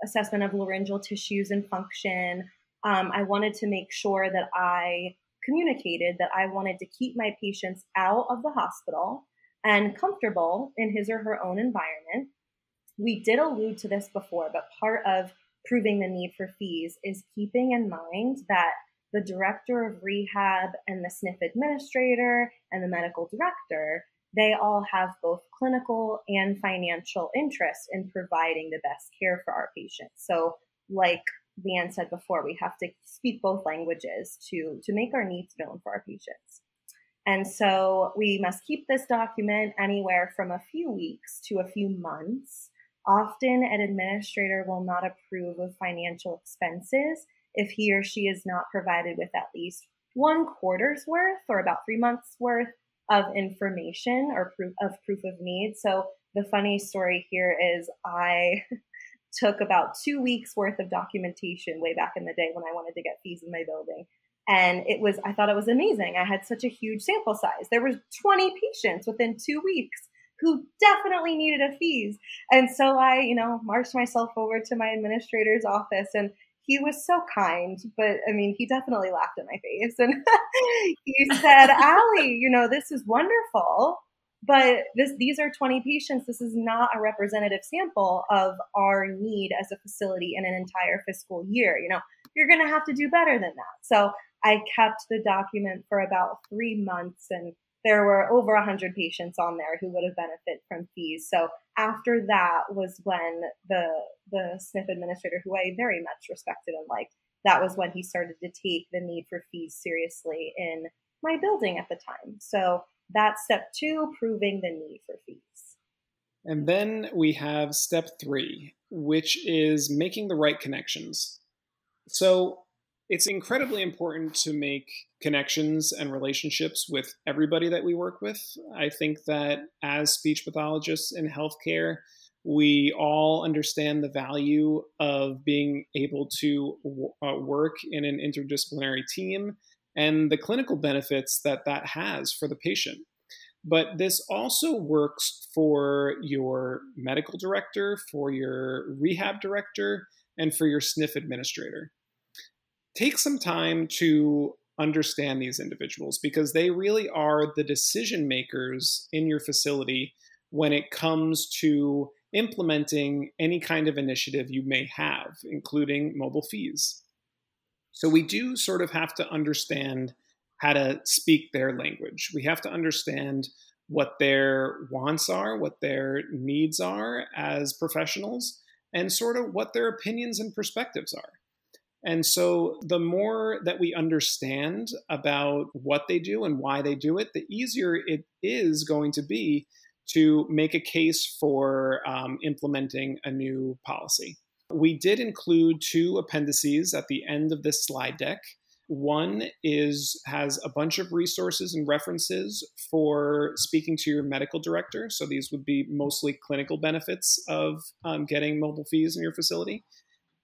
[SPEAKER 2] assessment of laryngeal tissues and function. Um, I wanted to make sure that I communicated that I wanted to keep my patients out of the hospital and comfortable in his or her own environment. We did allude to this before, but part of proving the need for fees is keeping in mind that the director of rehab and the SNF administrator and the medical director, they all have both clinical and financial interest in providing the best care for our patients. So, like Leanne said before, we have to speak both languages to, to make our needs known for our patients. And so we must keep this document anywhere from a few weeks to a few months. Often, an administrator will not approve of financial expenses if he or she is not provided with at least one quarter's worth or about three months worth of information or proof of proof of need. So the funny story here is I (laughs) took about two weeks worth of documentation way back in the day when I wanted to get fees in my building. And it was, I thought it was amazing. I had such a huge sample size. There was 20 patients within two weeks who definitely needed a fees. And so I, you know, marched myself over to my administrator's office and he was so kind, but I mean, he definitely laughed in my face. And (laughs) he said, Allie, you know, this is wonderful, but this these are 20 patients. This is not a representative sample of our need as a facility in an entire fiscal year. You know, you're going to have to do better than that. So I kept the document for about three months and there were over 100 patients on there who would have benefited from fees. So after that was when the the SNF administrator, who I very much respected and liked, that was when he started to take the need for fees seriously in my building at the time. So that's step two, proving the need for fees.
[SPEAKER 3] And then we have step three, which is making the right connections. So it's incredibly important to make connections and relationships with everybody that we work with. I think that as speech pathologists in healthcare, we all understand the value of being able to uh, work in an interdisciplinary team and the clinical benefits that that has for the patient. But this also works for your medical director, for your rehab director, and for your SNF administrator take some time to understand these individuals because they really are the decision makers in your facility when it comes to implementing any kind of initiative you may have, including mobile fees. So we do sort of have to understand how to speak their language. We have to understand what their wants are, what their needs are as professionals, and sort of what their opinions and perspectives are. And so, the more that we understand about what they do and why they do it, the easier it is going to be to make a case for um, implementing a new policy. We did include two appendices at the end of this slide deck. One is has a bunch of resources and references for speaking to your medical director. So these would be mostly clinical benefits of um, getting mobile fees in your facility.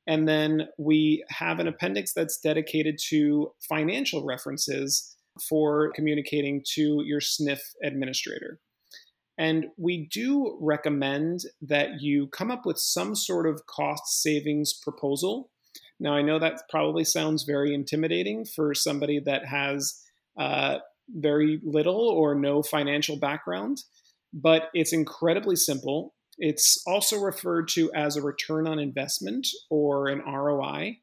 [SPEAKER 3] And then we have an appendix that's dedicated to financial references for communicating to your SNF administrator. And we do recommend that you come up with some sort of cost savings proposal. Now, I know that probably sounds very intimidating for somebody that has uh, very little or no financial background, but it's incredibly simple. It's also referred to as a return on investment or an ROI.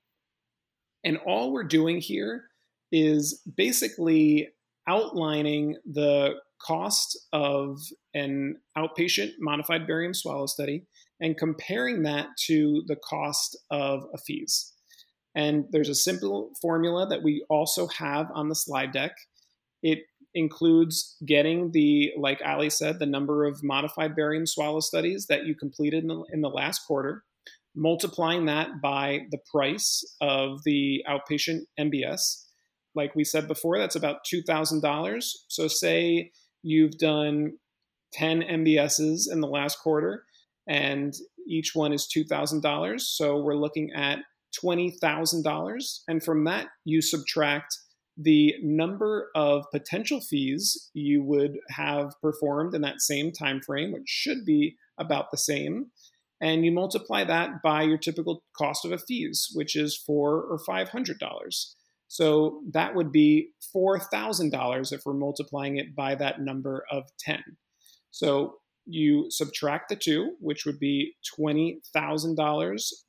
[SPEAKER 3] And all we're doing here is basically outlining the cost of an outpatient modified barium swallow study and comparing that to the cost of a fees. And there's a simple formula that we also have on the slide deck. It includes getting the, like Allie said, the number of modified barium swallow studies that you completed in the, in the last quarter, multiplying that by the price of the outpatient MBS. Like we said before, that's about $2,000. So, say you've done 10 MBSs in the last quarter, and each one is $2,000. So, we're looking at $20,000. And from that, you subtract the number of potential fees you would have performed in that same time frame, which should be about the same, and you multiply that by your typical cost of a fees, which is four or five hundred dollars. So that would be four thousand dollars if we're multiplying it by that number of ten. So you subtract the two, which would be twenty thousand dollars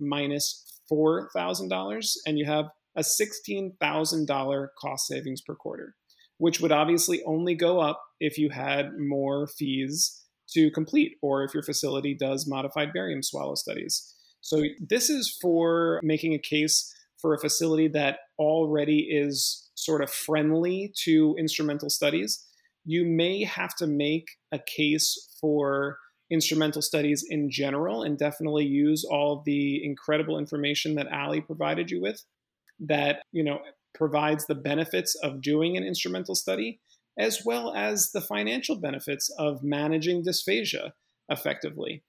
[SPEAKER 3] $4,000 and you have a $16,000 cost savings per quarter, which would obviously only go up if you had more fees to complete or if your facility does modified barium swallow studies. So, this is for making a case for a facility that already is sort of friendly to instrumental studies. You may have to make a case for instrumental studies in general and definitely use all the incredible information that Allie provided you with that, you know, provides the benefits of doing an instrumental study as well as the financial benefits of managing dysphagia effectively.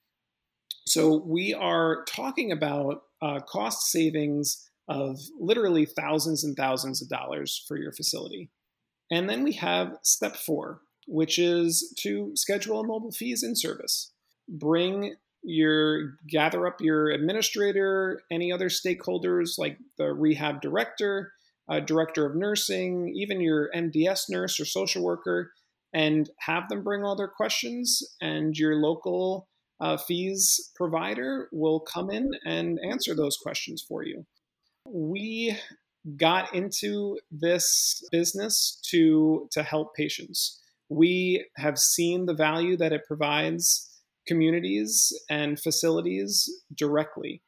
[SPEAKER 3] So we are talking about uh, cost savings of literally thousands and thousands of dollars for your facility. And then we have step four, which is to schedule a mobile fees in service. Bring your gather up your administrator, any other stakeholders like the rehab director, uh, director of nursing, even your MDS nurse or social worker, and have them bring all their questions, and your local uh, fees provider will come in and answer those questions for you. We got into this business to to help patients. We have seen the value that it provides communities and facilities directly.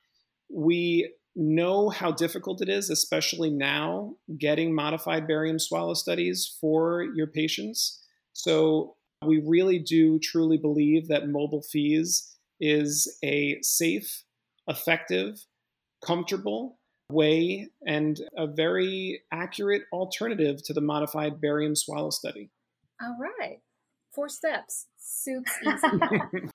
[SPEAKER 3] We know how difficult it is, especially now, getting modified barium swallow studies for your patients. So we really do truly believe that mobile fees is a safe, effective, comfortable way and a very accurate alternative to the modified barium swallow study.
[SPEAKER 1] All right. Four steps. Soups (laughs) easy.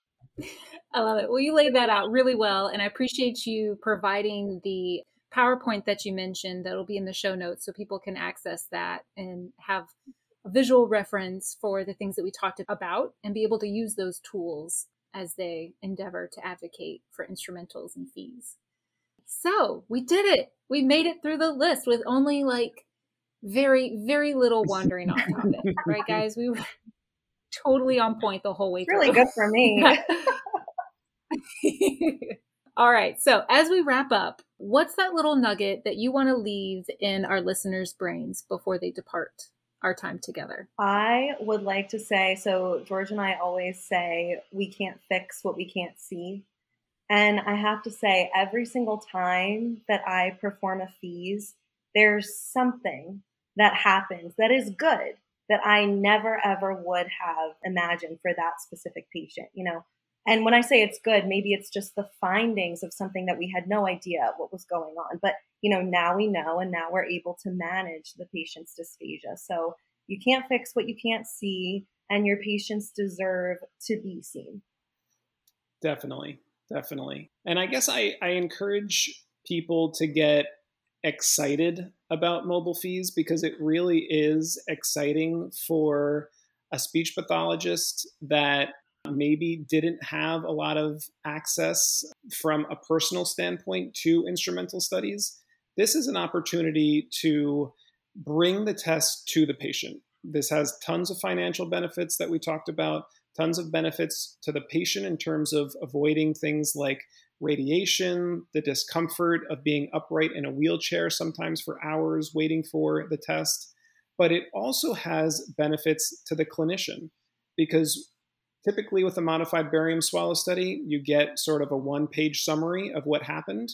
[SPEAKER 1] I love it. Well, you laid that out really well, and I appreciate you providing the PowerPoint that you mentioned that'll be in the show notes so people can access that and have a visual reference for the things that we talked about and be able to use those tools as they endeavor to advocate for instrumentals and fees. So we did it. We made it through the list with only like very, very little (laughs) wandering off topic, right, guys? We were totally on point the whole way through.
[SPEAKER 2] Really good for me. (laughs) (laughs)
[SPEAKER 1] All right. So, as we wrap up, what's that little nugget that you want to leave in our listeners' brains before they depart our time together?
[SPEAKER 2] I would like to say so, George and I always say we can't fix what we can't see. And I have to say, every single time that I perform a fees, there's something that happens that is good that I never ever would have imagined for that specific patient, you know. And when I say it's good, maybe it's just the findings of something that we had no idea what was going on. But, you know, now we know and now we're able to manage the patient's dysphagia. So you can't fix what you can't see, and your patients deserve to be seen.
[SPEAKER 3] Definitely. Definitely. And I guess I, I encourage people to get excited about mobile fees because it really is exciting for a speech pathologist that maybe didn't have a lot of access from a personal standpoint to instrumental studies. This is an opportunity to bring the test to the patient. This has tons of financial benefits that we talked about, tons of benefits to the patient in terms of avoiding things like radiation, the discomfort of being upright in a wheelchair sometimes for hours waiting for the test. But it also has benefits to the clinician because typically with a modified barium swallow study, you get sort of a one page summary of what happened.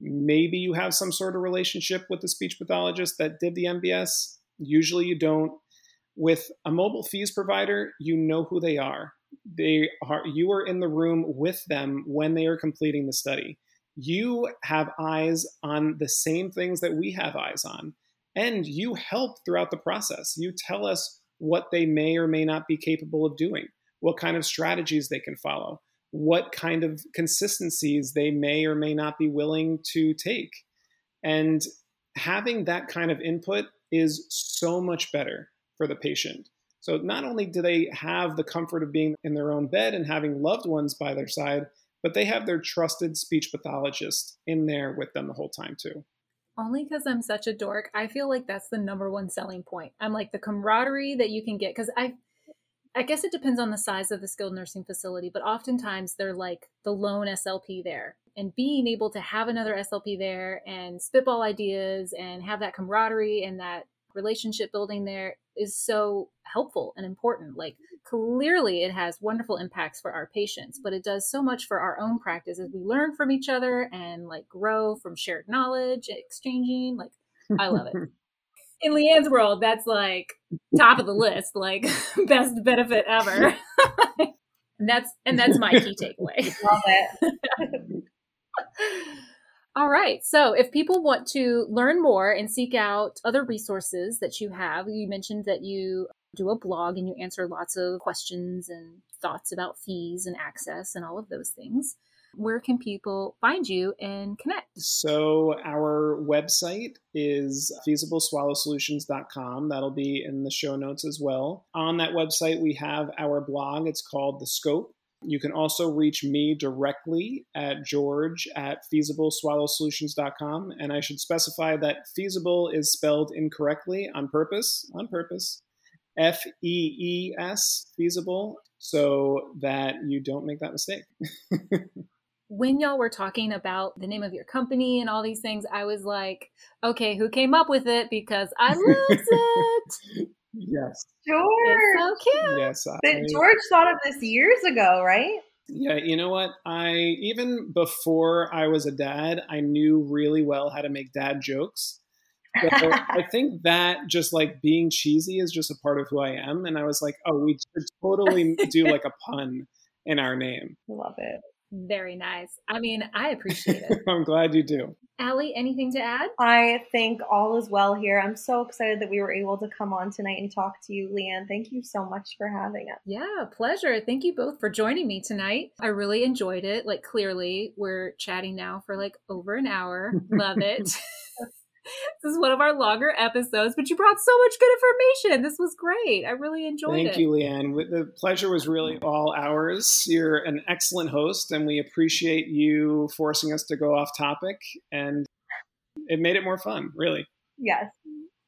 [SPEAKER 3] Maybe you have some sort of relationship with the speech pathologist that did the MBS. Usually you don't. With a mobile fees provider, you know who they are they are you are in the room with them when they are completing the study. You have eyes on the same things that we have eyes on and you help throughout the process. You tell us what they may or may not be capable of doing what kind of strategies they can follow what kind of consistencies they may or may not be willing to take. And having that kind of input is so much better for the patient so not only do they have the comfort of being in their own bed and having loved ones by their side, but they have their trusted speech pathologist in there with them the whole time too.
[SPEAKER 1] Only because I'm such a dork, I feel like that's the number one selling point. I'm like the camaraderie that you can get because I I guess it depends on the size of the skilled nursing facility, but oftentimes they're like the lone SLP there. And being able to have another SLP there and spitball ideas and have that camaraderie and that relationship building there is so helpful and important. Like, clearly, it has wonderful impacts for our patients, but it does so much for our own practice as we learn from each other and like grow from shared knowledge, exchanging. Like, I love it. (laughs) In Leanne's world, that's like top of the list, like (laughs) best benefit ever. (laughs) and that's and that's my key takeaway.
[SPEAKER 2] Love it.
[SPEAKER 1] All right. So, if people want to learn more and seek out other resources that you have, you mentioned that you do a blog and you answer lots of questions and thoughts about fees and access and all of those things. Where can people find you and connect?
[SPEAKER 3] So, our website is feasibleswallowsolutions.com. That'll be in the show notes as well. On that website, we have our blog. It's called The Scope. You can also reach me directly at george at feasibleswallowsolutions.com. And I should specify that feasible is spelled incorrectly on purpose, on purpose. F E E S, feasible, so that you don't make that mistake. (laughs)
[SPEAKER 1] when y'all were talking about the name of your company and all these things, I was like, okay, who came up with it? Because I (laughs) loved it.
[SPEAKER 3] Yes.
[SPEAKER 2] George.
[SPEAKER 1] It's so cute.
[SPEAKER 3] Yes. I,
[SPEAKER 2] But George thought of this years ago, right?
[SPEAKER 3] Yeah, you know what? I even before I was a dad, I knew really well how to make dad jokes. So (laughs) I think that just like being cheesy is just a part of who I am. And I was like, oh, we should totally do like a pun in our name.
[SPEAKER 2] Love it.
[SPEAKER 1] Very nice. I mean, I appreciate it. (laughs)
[SPEAKER 3] I'm glad you do.
[SPEAKER 1] Allie, anything to add?
[SPEAKER 2] I think all is well here. I'm so excited that we were able to come on tonight and talk to you, Leanne. Thank you so much for having us.
[SPEAKER 1] Yeah, pleasure. Thank you both for joining me tonight. I really enjoyed it. Like, clearly, we're chatting now for like over an hour. Love it. (laughs) this is one of our longer episodes, but you brought so much good information. This was great. I really enjoyed
[SPEAKER 3] Thank
[SPEAKER 1] it.
[SPEAKER 3] Thank you, Leanne. The pleasure was really all ours. You're an excellent host, and we appreciate you forcing us to go off topic. And it made it more fun, really.
[SPEAKER 2] Yes.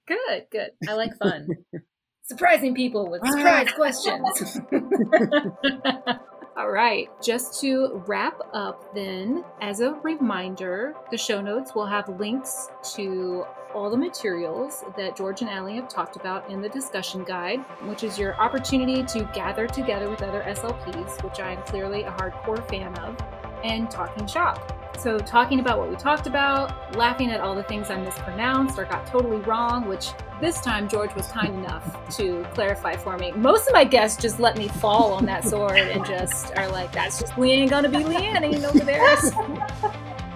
[SPEAKER 1] Good, good. I like fun. (laughs) Surprising people with surprise (laughs) questions. (laughs) All right, just to wrap up, then, as a reminder, the show notes will have links to all the materials that George and Allie have talked about in the discussion guide, which is your opportunity to gather together with other SLPs, which I am clearly a hardcore fan of, and talking shop. So, talking about what we talked about, laughing at all the things I mispronounced or got totally wrong, which this time George was kind enough to clarify for me. Most of my guests just let me fall on that sword and just are like, that's just Leanne gonna be Leanne, ain't over there.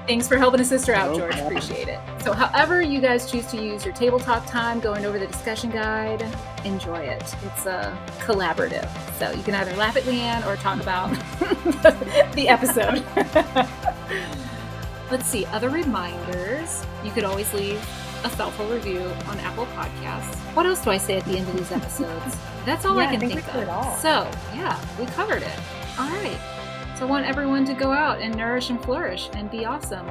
[SPEAKER 1] Thanks for helping a sister out, George.
[SPEAKER 3] problem.
[SPEAKER 1] Appreciate it. So, however you guys choose to use your Table Talk time going over the discussion guide, enjoy it. It's a collaborative. So, you can either laugh at Leanne or talk about (laughs) the episode. (laughs) Let's see, other reminders. You could always leave a thoughtful review on Apple Podcasts. What else do I say at the end of these episodes? That's all
[SPEAKER 2] Yeah,
[SPEAKER 1] I
[SPEAKER 2] I
[SPEAKER 1] can
[SPEAKER 2] think we
[SPEAKER 1] think,
[SPEAKER 2] covered
[SPEAKER 1] of.
[SPEAKER 2] all.
[SPEAKER 1] So, yeah, we covered it. All right. So I want everyone to go out and nourish and flourish and be awesome.